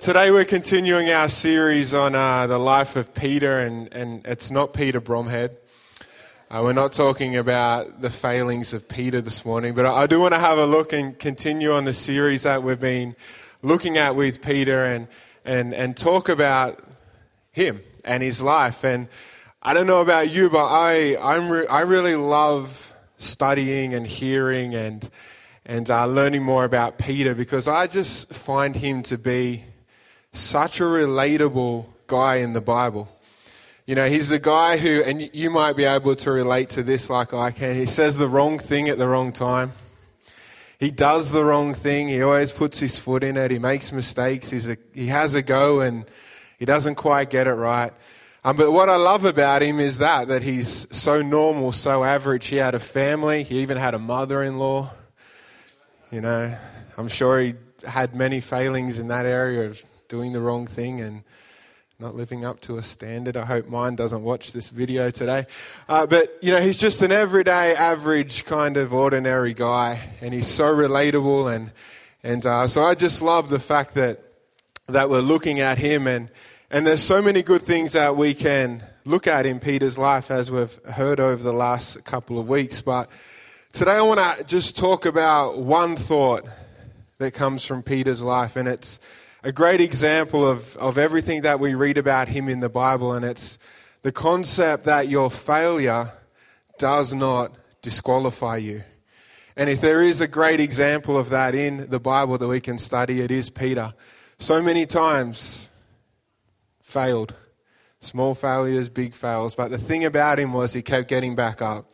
Today we're continuing our series on uh, the life of Peter, and, and it's not Peter Bromhead. Uh, we're not talking about the failings of Peter this morning, but I do want to have a look and continue on the series that we've been looking at with Peter and, and, and talk about him and his life. And I don't know about you, but I, I'm re- I really love studying and hearing and, and uh, learning more about Peter because I just find him to be such a relatable guy in the Bible. You know, he's a guy who, and you might be able to relate to this like I can. He says the wrong thing at the wrong time. He does the wrong thing. He always puts his foot in it. He makes mistakes. He's a, he has a go and he doesn't quite get it right. Um, but what I love about him is that, that he's so normal, so average. He had a family. He even had a mother-in-law. You know, I'm sure he had many failings in that area of doing the wrong thing and not living up to a standard. I hope mine doesn't watch this video today. Uh, but, you know, he's just an everyday, average, kind of ordinary guy, and he's so relatable. And, and uh, so I just love the fact that, that we're looking at him, and, and there's so many good things that we can look at in Peter's life, as we've heard over the last couple of weeks. But today I want to just talk about one thought that comes from Peter's life, and it's a great example of, of everything that we read about him in the Bible, and it's the concept that your failure does not disqualify you. And if there is a great example of that in the Bible that we can study, it is Peter. So many times failed. Small failures, big fails. But the thing about him was he kept getting back up.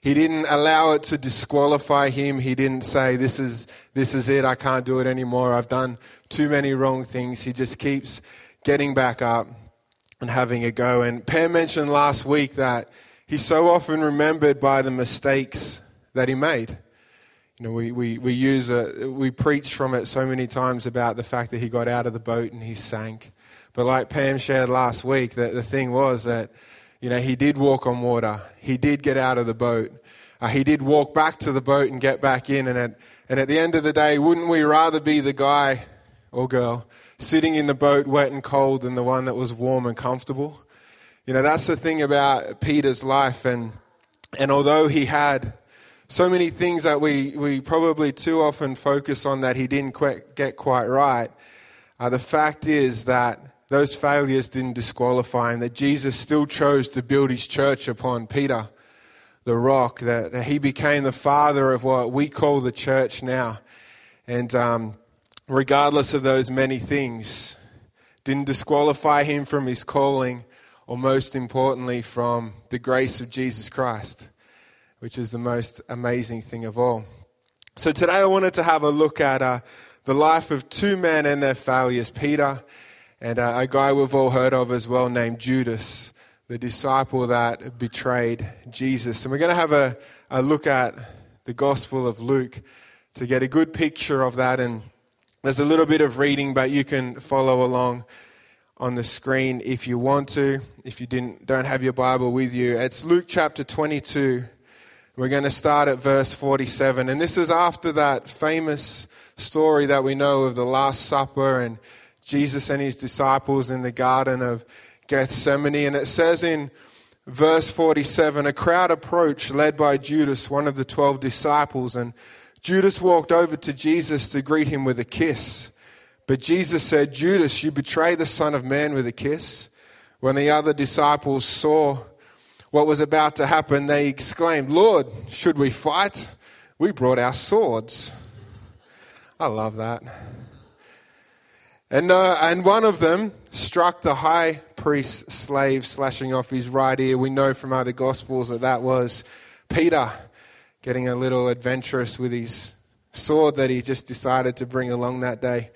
He didn't allow it to disqualify him. He didn't say, this is, this is it. I can't do it anymore. I've done too many wrong things. He just keeps getting back up and having a go. And Pam mentioned last week that he's so often remembered by the mistakes that he made. You know, we, we, we use it, we preach from it so many times about the fact that he got out of the boat and he sank. But like Pam shared last week, that the thing was that you know, he did walk on water. He did get out of the boat. Uh, he did walk back to the boat and get back in. And at, and at the end of the day, wouldn't we rather be the guy or girl sitting in the boat wet and cold than the one that was warm and comfortable? You know, that's the thing about Peter's life. And, and although he had so many things that we, we probably too often focus on that he didn't quite get quite right, uh, the fact is that those failures didn't disqualify him, that Jesus still chose to build his church upon Peter, the rock, that he became the father of what we call the church now. And um, regardless of those many things, didn't disqualify him from his calling, or most importantly, from the grace of Jesus Christ, which is the most amazing thing of all. So today I wanted to have a look at uh, the life of two men and their failures, Peter and uh, a guy we've all heard of as well named Judas, the disciple that betrayed Jesus. And we're going to have a, a look at the Gospel of Luke to get a good picture of that. And there's a little bit of reading, but you can follow along on the screen if you want to. If you didn't, don't have your Bible with you, it's Luke chapter 22. We're going to start at verse 47. And this is after that famous story that we know of the Last Supper and Jesus and his disciples in the Garden of Gethsemane. And it says in verse 47 a crowd approached, led by Judas, one of the 12 disciples. And Judas walked over to Jesus to greet him with a kiss. But Jesus said, Judas, you betray the Son of Man with a kiss. When the other disciples saw what was about to happen, they exclaimed, Lord, should we fight? We brought our swords. I love that. And, uh, and one of them struck the high priest's slave, slashing off his right ear. We know from other gospels that that was Peter getting a little adventurous with his sword that he just decided to bring along that day.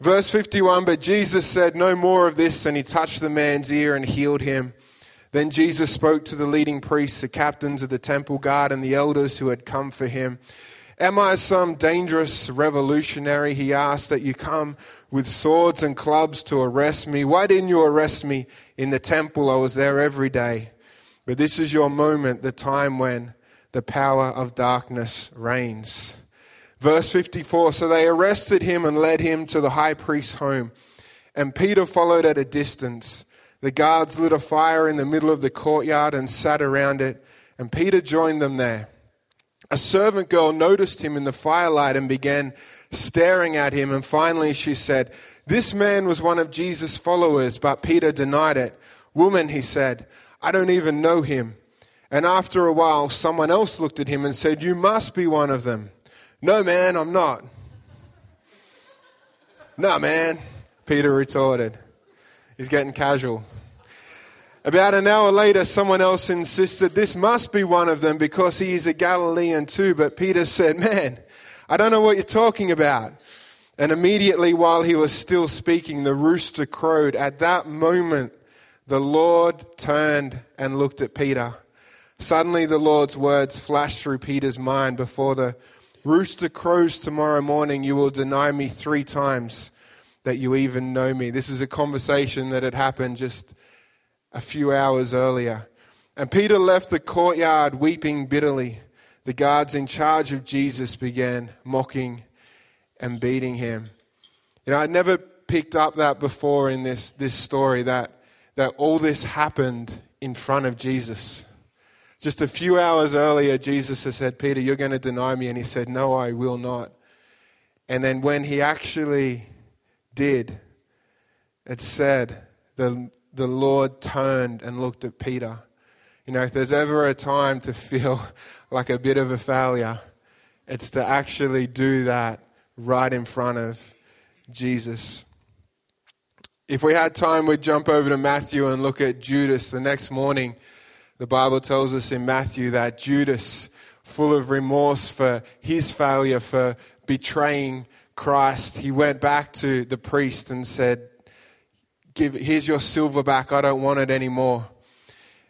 Verse 51 But Jesus said, No more of this, and he touched the man's ear and healed him. Then Jesus spoke to the leading priests, the captains of the temple guard, and the elders who had come for him. Am I some dangerous revolutionary, he asked, that you come with swords and clubs to arrest me. Why didn't you arrest me in the temple? I was there every day. But this is your moment, the time when the power of darkness reigns. Verse 54 So they arrested him and led him to the high priest's home. And Peter followed at a distance. The guards lit a fire in the middle of the courtyard and sat around it, and Peter joined them there. A servant girl noticed him in the firelight and began staring at him, and finally she said, This man was one of Jesus' followers, but Peter denied it. Woman, he said, I don't even know him. And after a while, someone else looked at him and said, You must be one of them. No, man, I'm not. No, man, Peter retorted. He's getting casual. About an hour later, someone else insisted this must be one of them because he is a Galilean too. But Peter said, Man, I don't know what you're talking about. And immediately, while he was still speaking, the rooster crowed. At that moment, the Lord turned and looked at Peter. Suddenly, the Lord's words flashed through Peter's mind before the rooster crows tomorrow morning, you will deny me three times that you even know me. This is a conversation that had happened just a few hours earlier. And Peter left the courtyard weeping bitterly. The guards in charge of Jesus began mocking and beating him. You know, I'd never picked up that before in this, this story that, that all this happened in front of Jesus. Just a few hours earlier, Jesus had said, Peter, you're going to deny me. And he said, No, I will not. And then when he actually did, it said, the, the Lord turned and looked at Peter. You know, if there's ever a time to feel like a bit of a failure, it's to actually do that right in front of Jesus. If we had time, we'd jump over to Matthew and look at Judas the next morning. The Bible tells us in Matthew that Judas, full of remorse for his failure for betraying Christ, he went back to the priest and said, Give, Here's your silver back. I don't want it anymore.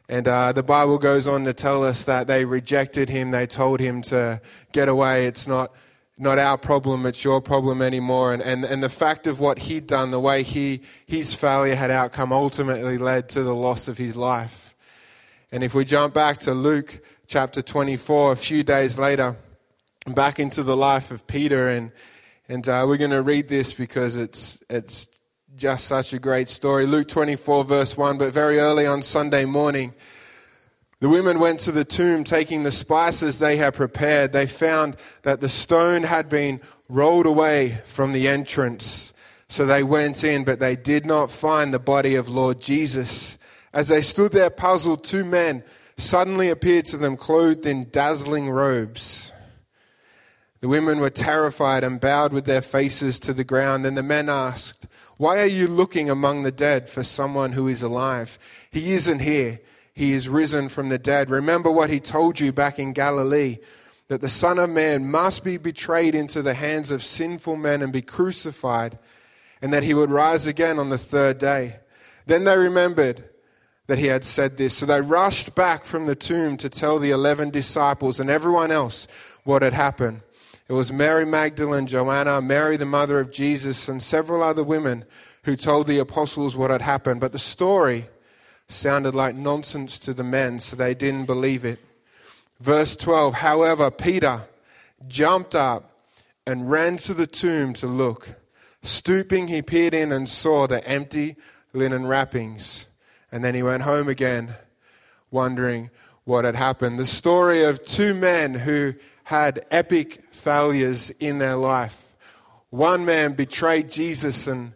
And uh, the Bible goes on to tell us that they rejected him. They told him to get away. It's not, not our problem, it's your problem anymore. And, and, and the fact of what he'd done, the way he, his failure had outcome, ultimately led to the loss of his life. And if we jump back to Luke chapter 24, a few days later, back into the life of Peter, and, and uh, we're going to read this because it's, it's just such a great story. Luke 24, verse 1. But very early on Sunday morning, the women went to the tomb taking the spices they had prepared. They found that the stone had been rolled away from the entrance. So they went in, but they did not find the body of Lord Jesus. As they stood there puzzled, two men suddenly appeared to them clothed in dazzling robes. The women were terrified and bowed with their faces to the ground. Then the men asked, Why are you looking among the dead for someone who is alive? He isn't here. He is risen from the dead. Remember what he told you back in Galilee that the Son of Man must be betrayed into the hands of sinful men and be crucified, and that he would rise again on the third day. Then they remembered that he had said this. So they rushed back from the tomb to tell the 11 disciples and everyone else what had happened. It was Mary Magdalene, Joanna, Mary, the mother of Jesus, and several other women who told the apostles what had happened. But the story sounded like nonsense to the men, so they didn't believe it. Verse 12 However, Peter jumped up and ran to the tomb to look. Stooping, he peered in and saw the empty linen wrappings and then he went home again, wondering what had happened. The story of two men who had epic failures in their life. One man betrayed Jesus and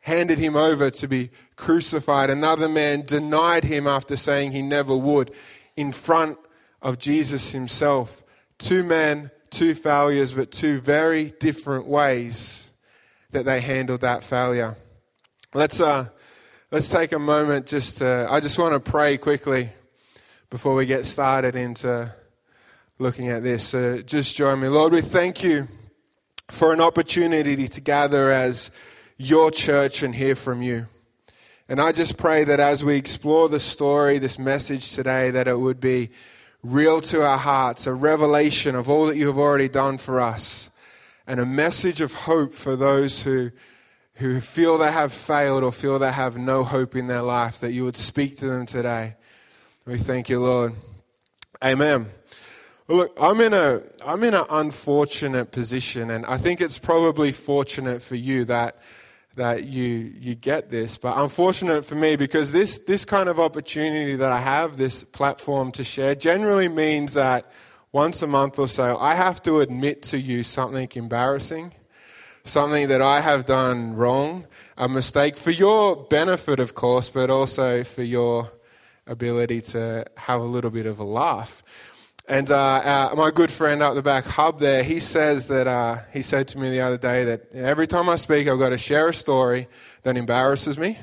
handed him over to be crucified. Another man denied him after saying he never would in front of Jesus himself. Two men, two failures, but two very different ways that they handled that failure. Let's uh, Let's take a moment just to, I just want to pray quickly before we get started into looking at this. So just join me. Lord, we thank you for an opportunity to gather as your church and hear from you. And I just pray that as we explore the story, this message today, that it would be real to our hearts, a revelation of all that you have already done for us, and a message of hope for those who who feel they have failed or feel they have no hope in their life, that you would speak to them today. We thank you, Lord. Amen. Look, I'm in a I'm in an unfortunate position, and I think it's probably fortunate for you that that you you get this, but unfortunate for me because this this kind of opportunity that I have, this platform to share, generally means that once a month or so, I have to admit to you something embarrassing, something that I have done wrong, a mistake for your benefit, of course, but also for your ability to have a little bit of a laugh. And uh, uh, my good friend up the back, Hub, there, he says that uh, he said to me the other day that every time I speak, I've got to share a story that embarrasses me.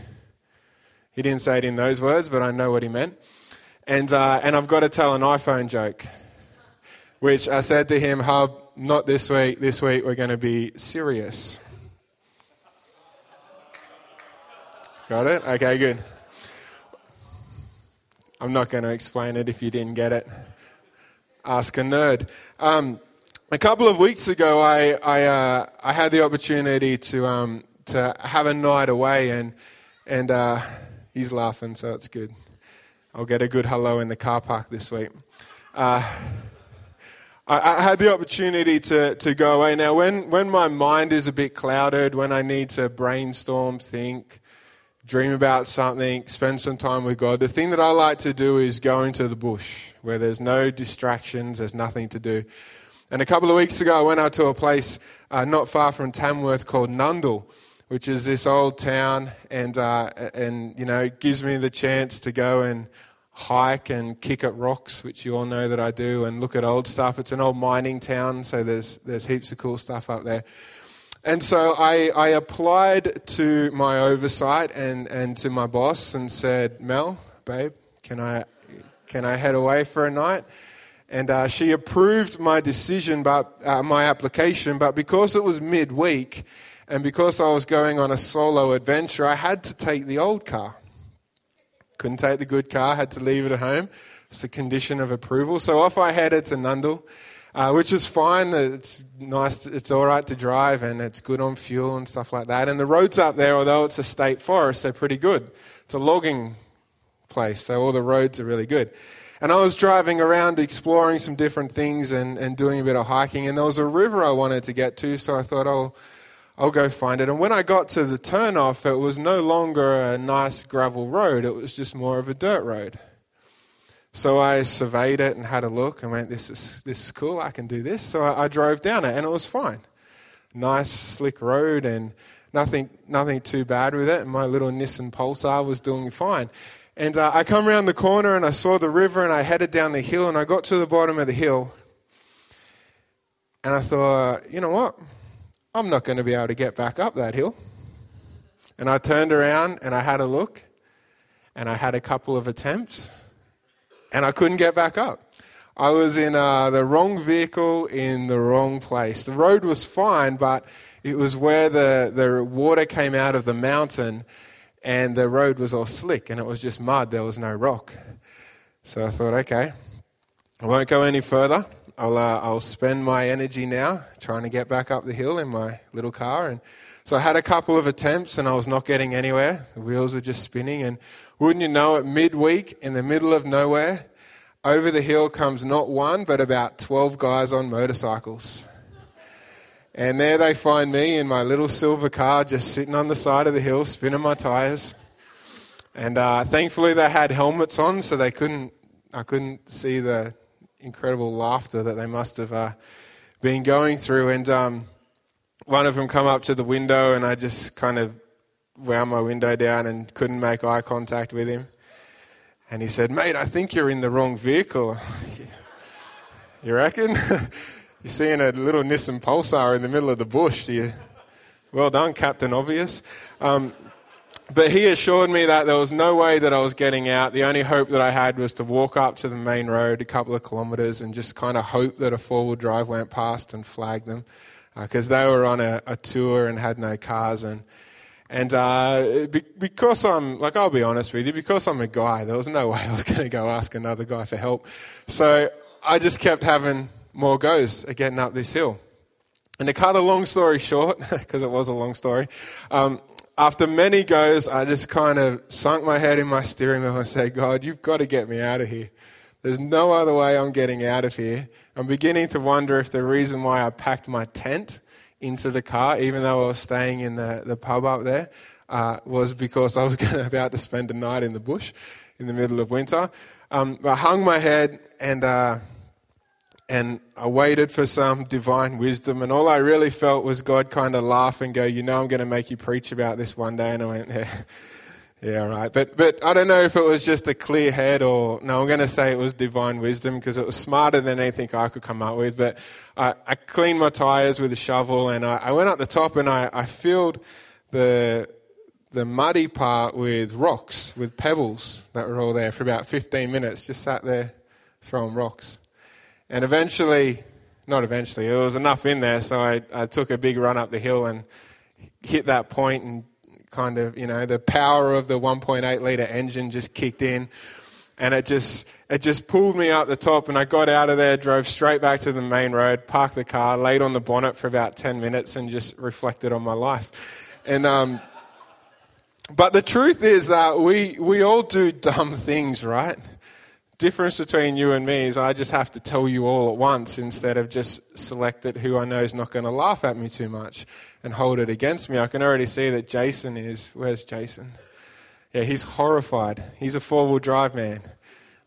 He didn't say it in those words, but I know what he meant. And uh, and I've got to tell an iPhone joke, which I said to him, Hub, not this week. This week we're going to be serious. Got it? Okay, good. I'm not going to explain it if you didn't get it. Ask a nerd. Um, a couple of weeks ago, I I, uh, I had the opportunity to um, to have a night away, and and uh, he's laughing, so it's good. I'll get a good hello in the car park this week. Uh, I, I, had the opportunity to, to go away. Now, when, when my mind is a bit clouded, when I need to brainstorm, think, dream about something, spend some time with God. The thing that I like to do is go into the bush where there's no distractions, there's nothing to do. And a couple of weeks ago, I went out to a place uh, not far from Tamworth called Nundle, which is this old town, and uh, and you know gives me the chance to go and hike and kick at rocks, which you all know that I do, and look at old stuff. It's an old mining town, so there's there's heaps of cool stuff up there. And so I, I applied to my oversight and, and to my boss and said, Mel, babe, can I, can I head away for a night? And uh, she approved my decision, but uh, my application. But because it was midweek, and because I was going on a solo adventure, I had to take the old car. Couldn't take the good car, had to leave it at home. It's a condition of approval. So off I headed to Nundle uh, which is fine. It's nice. It's all right to drive, and it's good on fuel and stuff like that. And the roads up there, although it's a state forest, they're pretty good. It's a logging place, so all the roads are really good. And I was driving around exploring some different things and, and doing a bit of hiking, and there was a river I wanted to get to, so I thought, oh, I'll go find it. And when I got to the turnoff, it was no longer a nice gravel road, it was just more of a dirt road. So I surveyed it and had a look and went, this is, this is cool, I can do this. So I, I drove down it and it was fine. Nice, slick road and nothing, nothing too bad with it. And my little Nissan Pulsar was doing fine. And uh, I come around the corner and I saw the river and I headed down the hill and I got to the bottom of the hill. And I thought, you know what? I'm not going to be able to get back up that hill. And I turned around and I had a look and I had a couple of attempts and I couldn't get back up. I was in uh, the wrong vehicle in the wrong place. The road was fine, but it was where the, the water came out of the mountain and the road was all slick and it was just mud. There was no rock. So I thought, okay, I won't go any further. I'll, uh, I'll spend my energy now trying to get back up the hill in my little car. And so I had a couple of attempts and I was not getting anywhere. The wheels were just spinning. And wouldn't you know it, midweek, in the middle of nowhere, over the hill comes not one, but about 12 guys on motorcycles. And there they find me in my little silver car, just sitting on the side of the hill, spinning my tires. And uh, thankfully, they had helmets on, so they couldn't. I couldn't see the incredible laughter that they must have uh, been going through. And um, one of them come up to the window, and I just kind of wound my window down and couldn't make eye contact with him. And he said, Mate, I think you're in the wrong vehicle. you reckon? you're seeing a little Nissan Pulsar in the middle of the bush. Do you... Well done, Captain Obvious. Um, but he assured me that there was no way that I was getting out. The only hope that I had was to walk up to the main road a couple of kilometres and just kind of hope that a four wheel drive went past and flagged them because uh, they were on a, a, tour and had no cars. And and uh, because I'm, like, I'll be honest with you, because I'm a guy, there was no way I was going to go ask another guy for help. So I just kept having more goes at getting up this hill. And to cut a long story short, because it was a long story, um, after many goes, I just kind of sunk my head in my steering wheel and said, God, you've got to get me out of here. There's no other way I'm getting out of here. I'm beginning to wonder if the reason why I packed my tent into the car, even though I was staying in the, the pub up there, uh, was because I was gonna, about to spend a night in the bush in the middle of winter. Um, I hung my head and uh, and I waited for some divine wisdom, and all I really felt was God kind of laugh and go, "You know, I'm going to make you preach about this one day." And I went, "Yeah, yeah, right." But but I don't know if it was just a clear head or no. I'm going to say it was divine wisdom because it was smarter than anything I could come up with. But I, I cleaned my tires with a shovel, and I, I went up the top and I, I filled the the muddy part with rocks, with pebbles that were all there for about 15 minutes. Just sat there throwing rocks. And eventually, not eventually, there was enough in there, so I, I took a big run up the hill and hit that point and kind of, you know, the power of the 1.8 litre engine just kicked in and it just it just pulled me up the top and I got out of there, drove straight back to the main road, parked the car, laid on the bonnet for about 10 minutes and just reflected on my life. And um, but the truth is that we we all do dumb things, right? difference between you and me is I just have to tell you all at once instead of just select it who I know is not going to laugh at me too much and hold it against me. I can already see that Jason is. Where's Jason? Yeah, he's horrified. He's a four wheel drive man.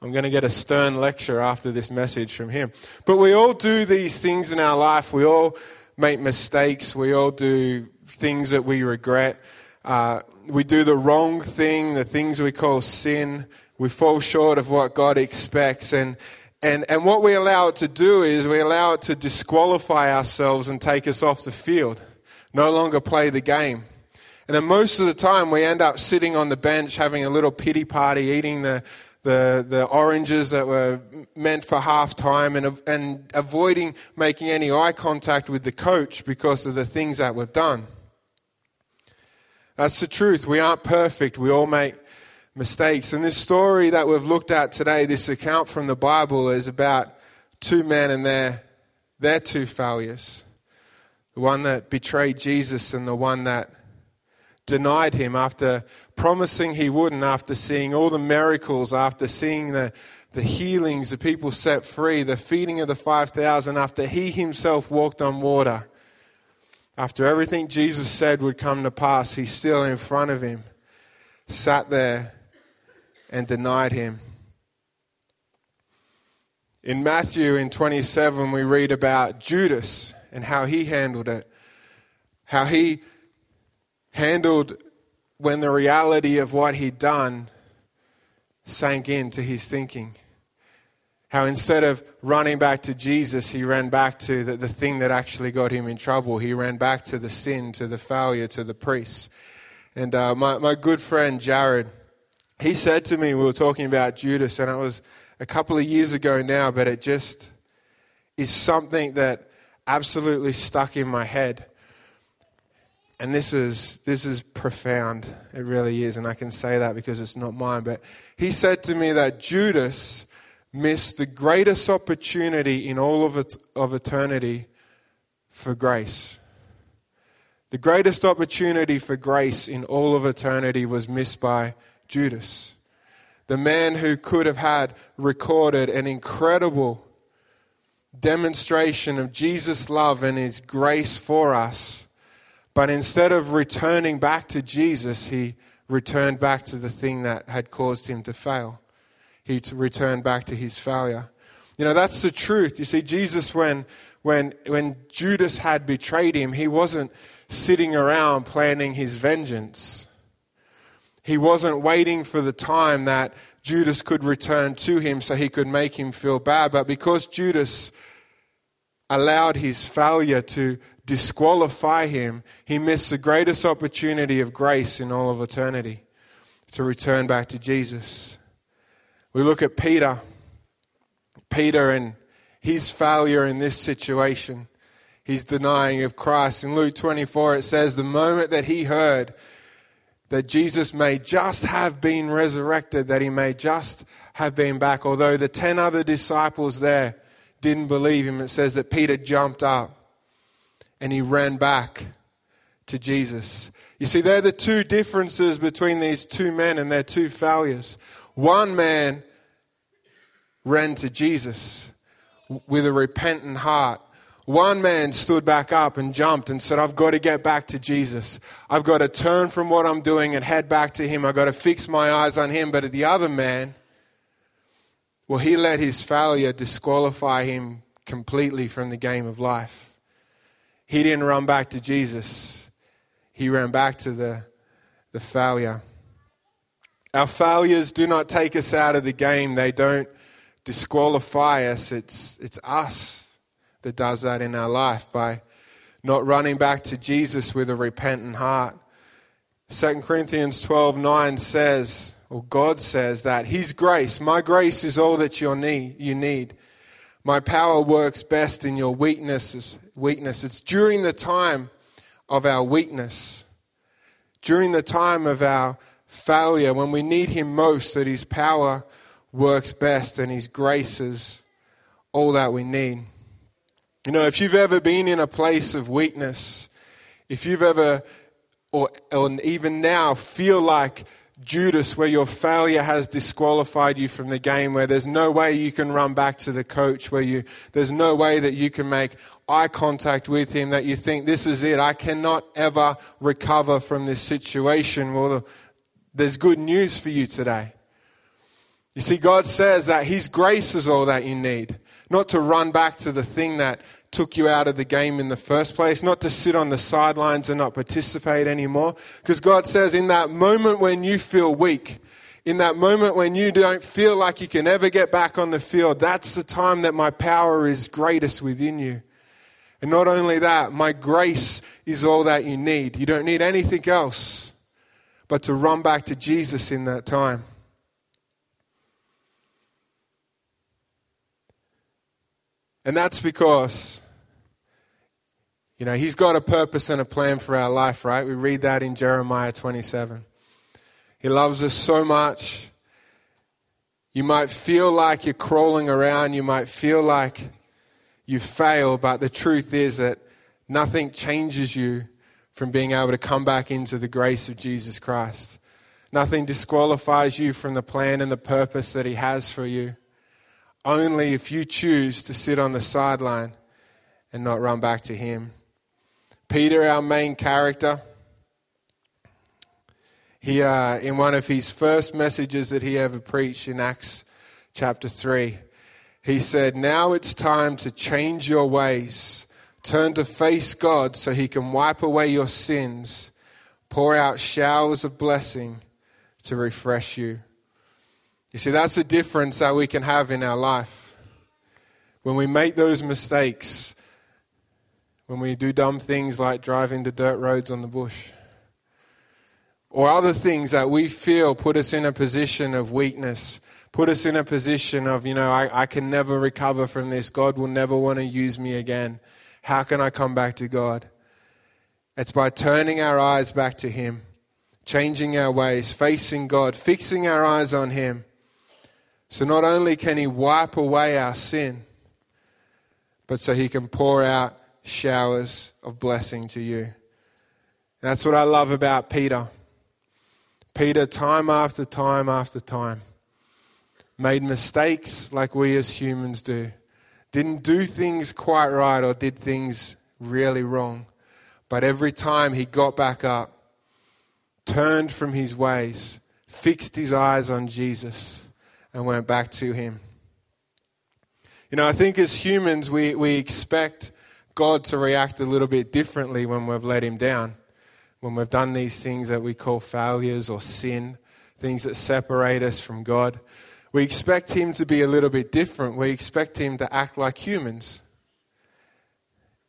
I'm going to get a stern lecture after this message from him. But we all do these things in our life. We all make mistakes. We all do things that we regret. Uh, we do the wrong thing, the things we call sin we fall short of what God expects. And, and, and what we allow it to do is we allow it to disqualify ourselves and take us off the field, no longer play the game. And then most of the time we end up sitting on the bench having a little pity party, eating the, the, the oranges that were meant for half time and, and avoiding making any eye contact with the coach because of the things that we've done. That's the truth. We aren't perfect. We all make mistakes. And this story that we've looked at today, this account from the Bible, is about two men and their, their two failures. The one that betrayed Jesus and the one that denied him after promising he wouldn't, after seeing all the miracles, after seeing the, the healings, the people set free, the feeding of the 5,000, after he himself walked on water. After everything Jesus said would come to pass, he's still in front of him, sat there and denied him. In Matthew in 27, we read about Judas and how he handled it. How he handled when the reality of what he'd done sank into his thinking. How instead of running back to Jesus, he ran back to the, the thing that actually got him in trouble. He ran back to the sin, to the failure, to the priests. And uh, my, my good friend Jared, he said to me, we were talking about Judas, and it was a couple of years ago now, but it just is something that absolutely stuck in my head. And this is, this is profound. It really is. And I can say that because it's not mine. But he said to me that Judas missed the greatest opportunity in all of, it, of eternity for grace. The greatest opportunity for grace in all of eternity was missed by Judas, the man who could have had recorded an incredible demonstration of Jesus' love and his grace for us. But instead of returning back to Jesus, he returned back to the thing that had caused him to fail. He returned back to his failure. You know, that's the truth. You see, Jesus, when, when, when Judas had betrayed him, he wasn't sitting around planning his vengeance. He wasn't waiting for the time that Judas could return to him so he could make him feel bad. But because Judas allowed his failure to disqualify him, he missed the greatest opportunity of grace in all of eternity to return back to Jesus. We look at Peter, Peter and his failure in this situation, his denying of Christ. In Luke 24, it says, The moment that he heard that Jesus may just have been resurrected, that he may just have been back. Although the 10 other disciples there didn't believe him, it says that Peter jumped up and he ran back to Jesus. You see, there are the two differences between these two men and their two failures. One man ran to Jesus with a repentant heart. One man stood back up and jumped and said, I've got to get back to Jesus. I've got to turn from what I'm doing and head back to Him. I've got to fix my eyes on Him. But the other man, well, he let his failure disqualify him completely from the game of life. He didn't run back to Jesus, he ran back to the, the failure. Our failures do not take us out of the game, they don't disqualify us. It's, it's us that does that in our life by not running back to Jesus with a repentant heart. 2 Corinthians 12 9 says, or God says that His grace, my grace is all that you need. You need. My power works best in your weaknesses. Weakness. It's during the time of our weakness, during the time of our failure, when we need Him most, that His power works best and His grace is all that we need. You know, if you've ever been in a place of weakness, if you've ever, or, or even now, feel like Judas, where your failure has disqualified you from the game, where there's no way you can run back to the coach, where you, there's no way that you can make eye contact with him, that you think, this is it, I cannot ever recover from this situation. Well, there's good news for you today. You see, God says that His grace is all that you need, not to run back to the thing that took you out of the game in the first place, not to sit on the sidelines and not participate anymore. Because God says, in that moment when you feel weak, in that moment when you don't feel like you can ever get back on the field, that's the time that my power is greatest within you. And not only that, my grace is all that you need. You don't need anything else but to run back to Jesus in that time. And that's because you know, He's got a purpose and a plan for our life, right? We read that in Jeremiah 27. He loves us so much. You might feel like you're crawling around, you might feel like you fail, but the truth is that nothing changes you from being able to come back into the grace of Jesus Christ. Nothing disqualifies you from the plan and the purpose that He has for you. Only if you choose to sit on the sideline and not run back to Him. Peter, our main character, he, uh, in one of his first messages that he ever preached in Acts chapter 3, he said, Now it's time to change your ways. Turn to face God so he can wipe away your sins, pour out showers of blessing to refresh you. You see, that's the difference that we can have in our life. When we make those mistakes, when we do dumb things like driving the dirt roads on the bush, or other things that we feel put us in a position of weakness, put us in a position of, you know, I, I can never recover from this. God will never want to use me again. How can I come back to God? It's by turning our eyes back to Him, changing our ways, facing God, fixing our eyes on Him. So not only can He wipe away our sin, but so He can pour out showers of blessing to you. That's what I love about Peter. Peter, time after time after time, made mistakes like we as humans do. Didn't do things quite right or did things really wrong. But every time he got back up, turned from his ways, fixed his eyes on Jesus, and went back to him. You know, I think as humans, we, we expect God to react a little bit differently when we've let Him down, when we've done these things that we call failures or sin, things that separate us from God. We expect Him to be a little bit different. We expect Him to act like humans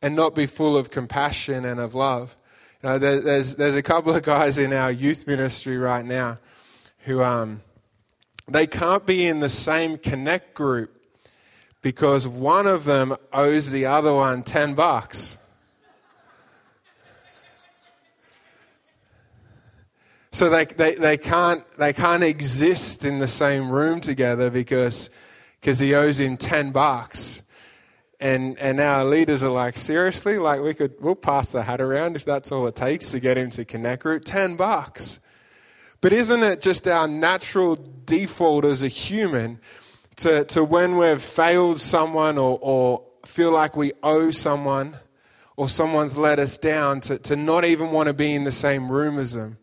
and not be full of compassion and of love. You know, there's, there's a couple of guys in our youth ministry right now who um, they can't be in the same connect group because one of them owes the other one 10 bucks. So they, they, they, can't, they can't exist in the same room together because because he owes him 10 bucks. And, and our leaders are like, seriously? Like, we could, we'll pass the hat around if that's all it takes to get him to Connect Group. 10 bucks. But isn't it just our natural default as a human to, to when we've failed someone or, or feel like we owe someone or someone's let us down, to, to not even want to be in the same room as them.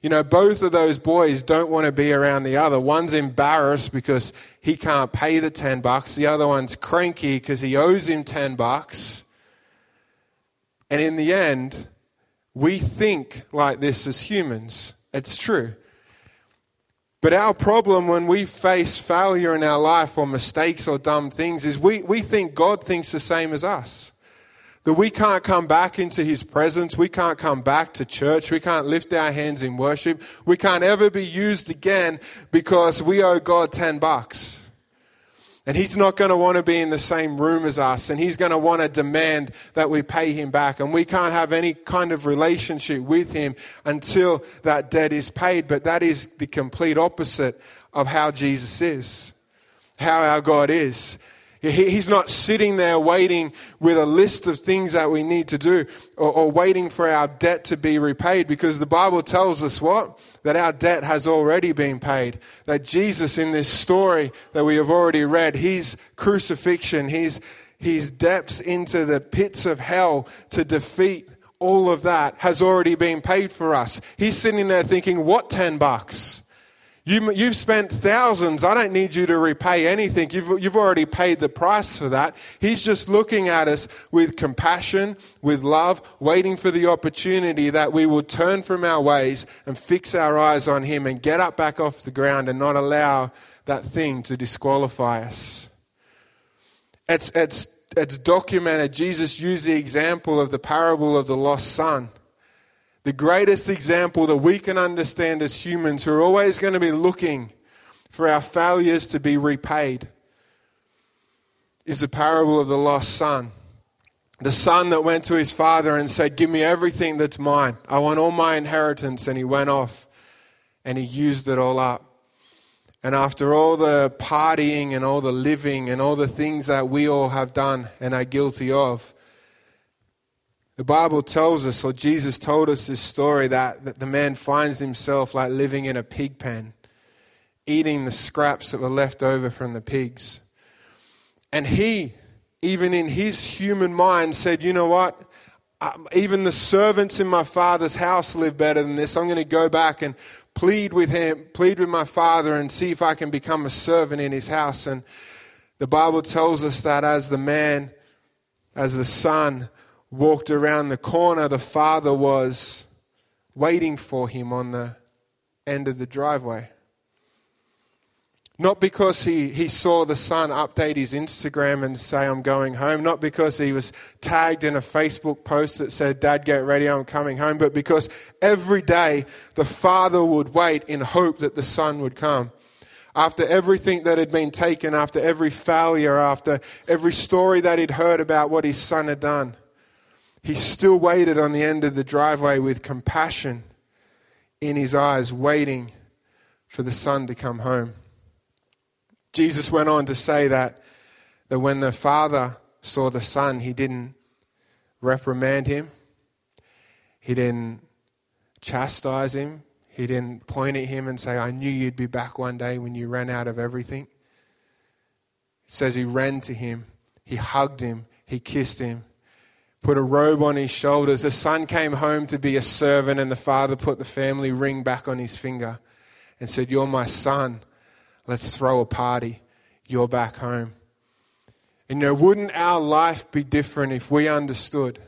You know, both of those boys don't want to be around the other. One's embarrassed because he can't pay the 10 bucks. The other one's cranky because he owes him 10 bucks. And in the end, we think like this as humans. It's true. But our problem when we face failure in our life or mistakes or dumb things is we, we think God thinks the same as us. That we can't come back into His presence. We can't come back to church. We can't lift our hands in worship. We can't ever be used again because we owe God 10 bucks. And he's not going to want to be in the same room as us. And he's going to want to demand that we pay him back. And we can't have any kind of relationship with him until that debt is paid. But that is the complete opposite of how Jesus is, how our God is. He's not sitting there waiting with a list of things that we need to do or, or, waiting for our debt to be repaid because the Bible tells us what? That our debt has already been paid. That Jesus, in this story that we have already read, his crucifixion, his, his depths into the pits of hell to defeat all of that has already been paid for us. He's sitting there thinking, what 10 bucks? You, you've spent thousands. I don't need you to repay anything. You've, you've already paid the price for that. He's just looking at us with compassion, with love, waiting for the opportunity that we will turn from our ways and fix our eyes on Him and get up back off the ground and not allow that thing to disqualify us. It's, it's, it's documented. Jesus used the example of the parable of the lost son the greatest example that we can understand as humans who are always going to be looking for our failures to be repaid is the parable of the lost son. The son that went to his father and said, Give me everything that's mine. I want all my inheritance. And he went off and he used it all up. And after all the partying and all the living and all the things that we all have done and are guilty of, the Bible tells us, or Jesus told us this story, that, that the man finds himself like living in a pig pen, eating the scraps that were left over from the pigs. And he, even in his human mind, said, You know what? Um, even the servants in my father's house live better than this. I'm going to go back and plead with him, plead with my father, and see if I can become a servant in his house. And the Bible tells us that as the man, as the son, walked around the corner, the father was waiting for him on the end of the driveway. Not because he, he saw the son update his Instagram and say, I'm going home. Not because he was tagged in a Facebook post that said, Dad, get ready, I'm coming home. But because every day the father would wait in hope that the son would come. After everything that had been taken, after every failure, after every story that he'd heard about what his son had done. He still waited on the end of the driveway with compassion in his eyes, waiting for the son to come home. Jesus went on to say that, that when the father saw the son, he didn't reprimand him, he didn't chastise him, he didn't point at him and say, I knew you'd be back one day when you ran out of everything. It says he ran to him, he hugged him, he kissed him, put a robe on his shoulders. The son came home to be a servant, and the father put the family ring back on his finger and said, You're my son. Let's throw a party. You're back home. And you know, wouldn't our life be different if we understood?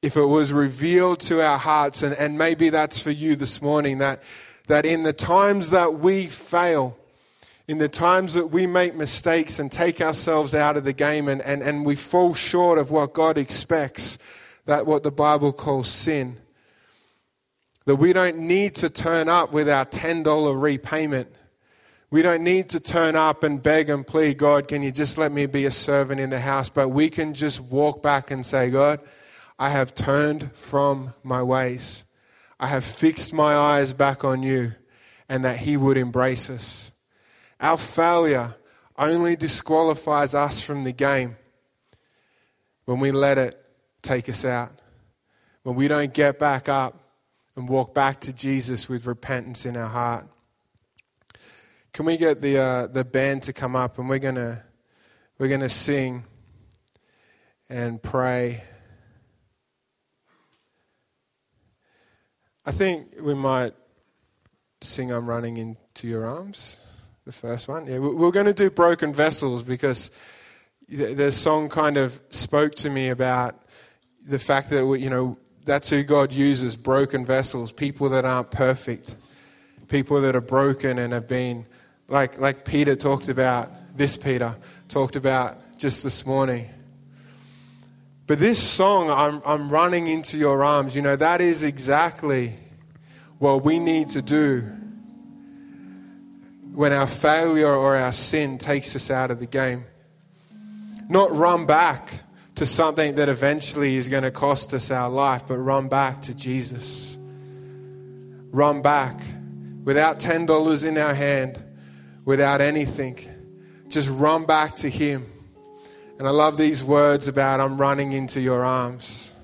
If it was revealed to our hearts, and, and maybe that's for you this morning, that, that in the times that we fail, in the times that we make mistakes and take ourselves out of the game and, and, and we fall short of what God expects, that what the Bible calls sin. That we don't need to turn up with our $10 repayment. We don't need to turn up and beg and plead, God, can you just let me be a servant in the house? But we can just walk back and say, God, I have turned from my ways. I have fixed my eyes back on you, and that He would embrace us. Our failure only disqualifies us from the game when we let it take us out. When we don't get back up and walk back to Jesus with repentance in our heart. can we get the, uh, the band to come up and we're going to we're gonna sing and pray. I think we might sing I'm Running Into Your Arms, the first one. Yeah, we're going to do Broken Vessels because the song kind of spoke to me about the fact that, we, you know, that's who God uses broken vessels, people that aren't perfect, people that are broken and have been, like, like Peter talked about, this Peter talked about just this morning. But this song, I'm, I'm running into your arms, you know, that is exactly what we need to do when our failure or our sin takes us out of the game. Not run back to something that eventually is going to cost us our life, but run back to Jesus. Run back without $10 in our hand, without anything. Just run back to Him. And I love these words about I'm running into your arms.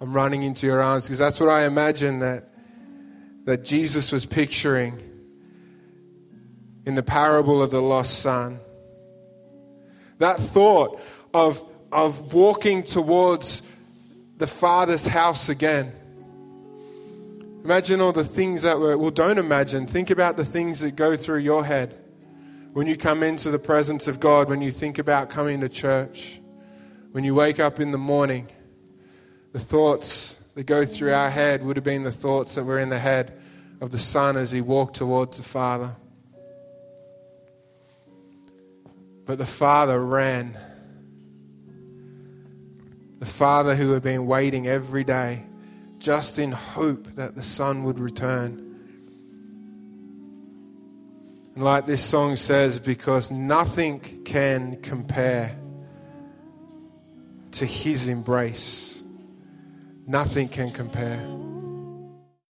I'm running into your arms because that's what I imagine that, that Jesus was picturing in the parable of the lost son. That thought of, of walking towards the Father's house again. Imagine all the things that were, well, don't imagine. Think about the things that go through your head when you come into the presence of God, when you think about coming to church, when you wake up in the morning, the thoughts that go through our head would have been the thoughts that were in the head of the Son as he walked towards the Father. But the Father ran. The Father who had been waiting every day just in hope that the Son would return. And like this song says, because nothing can compare to his embrace. Nothing can compare.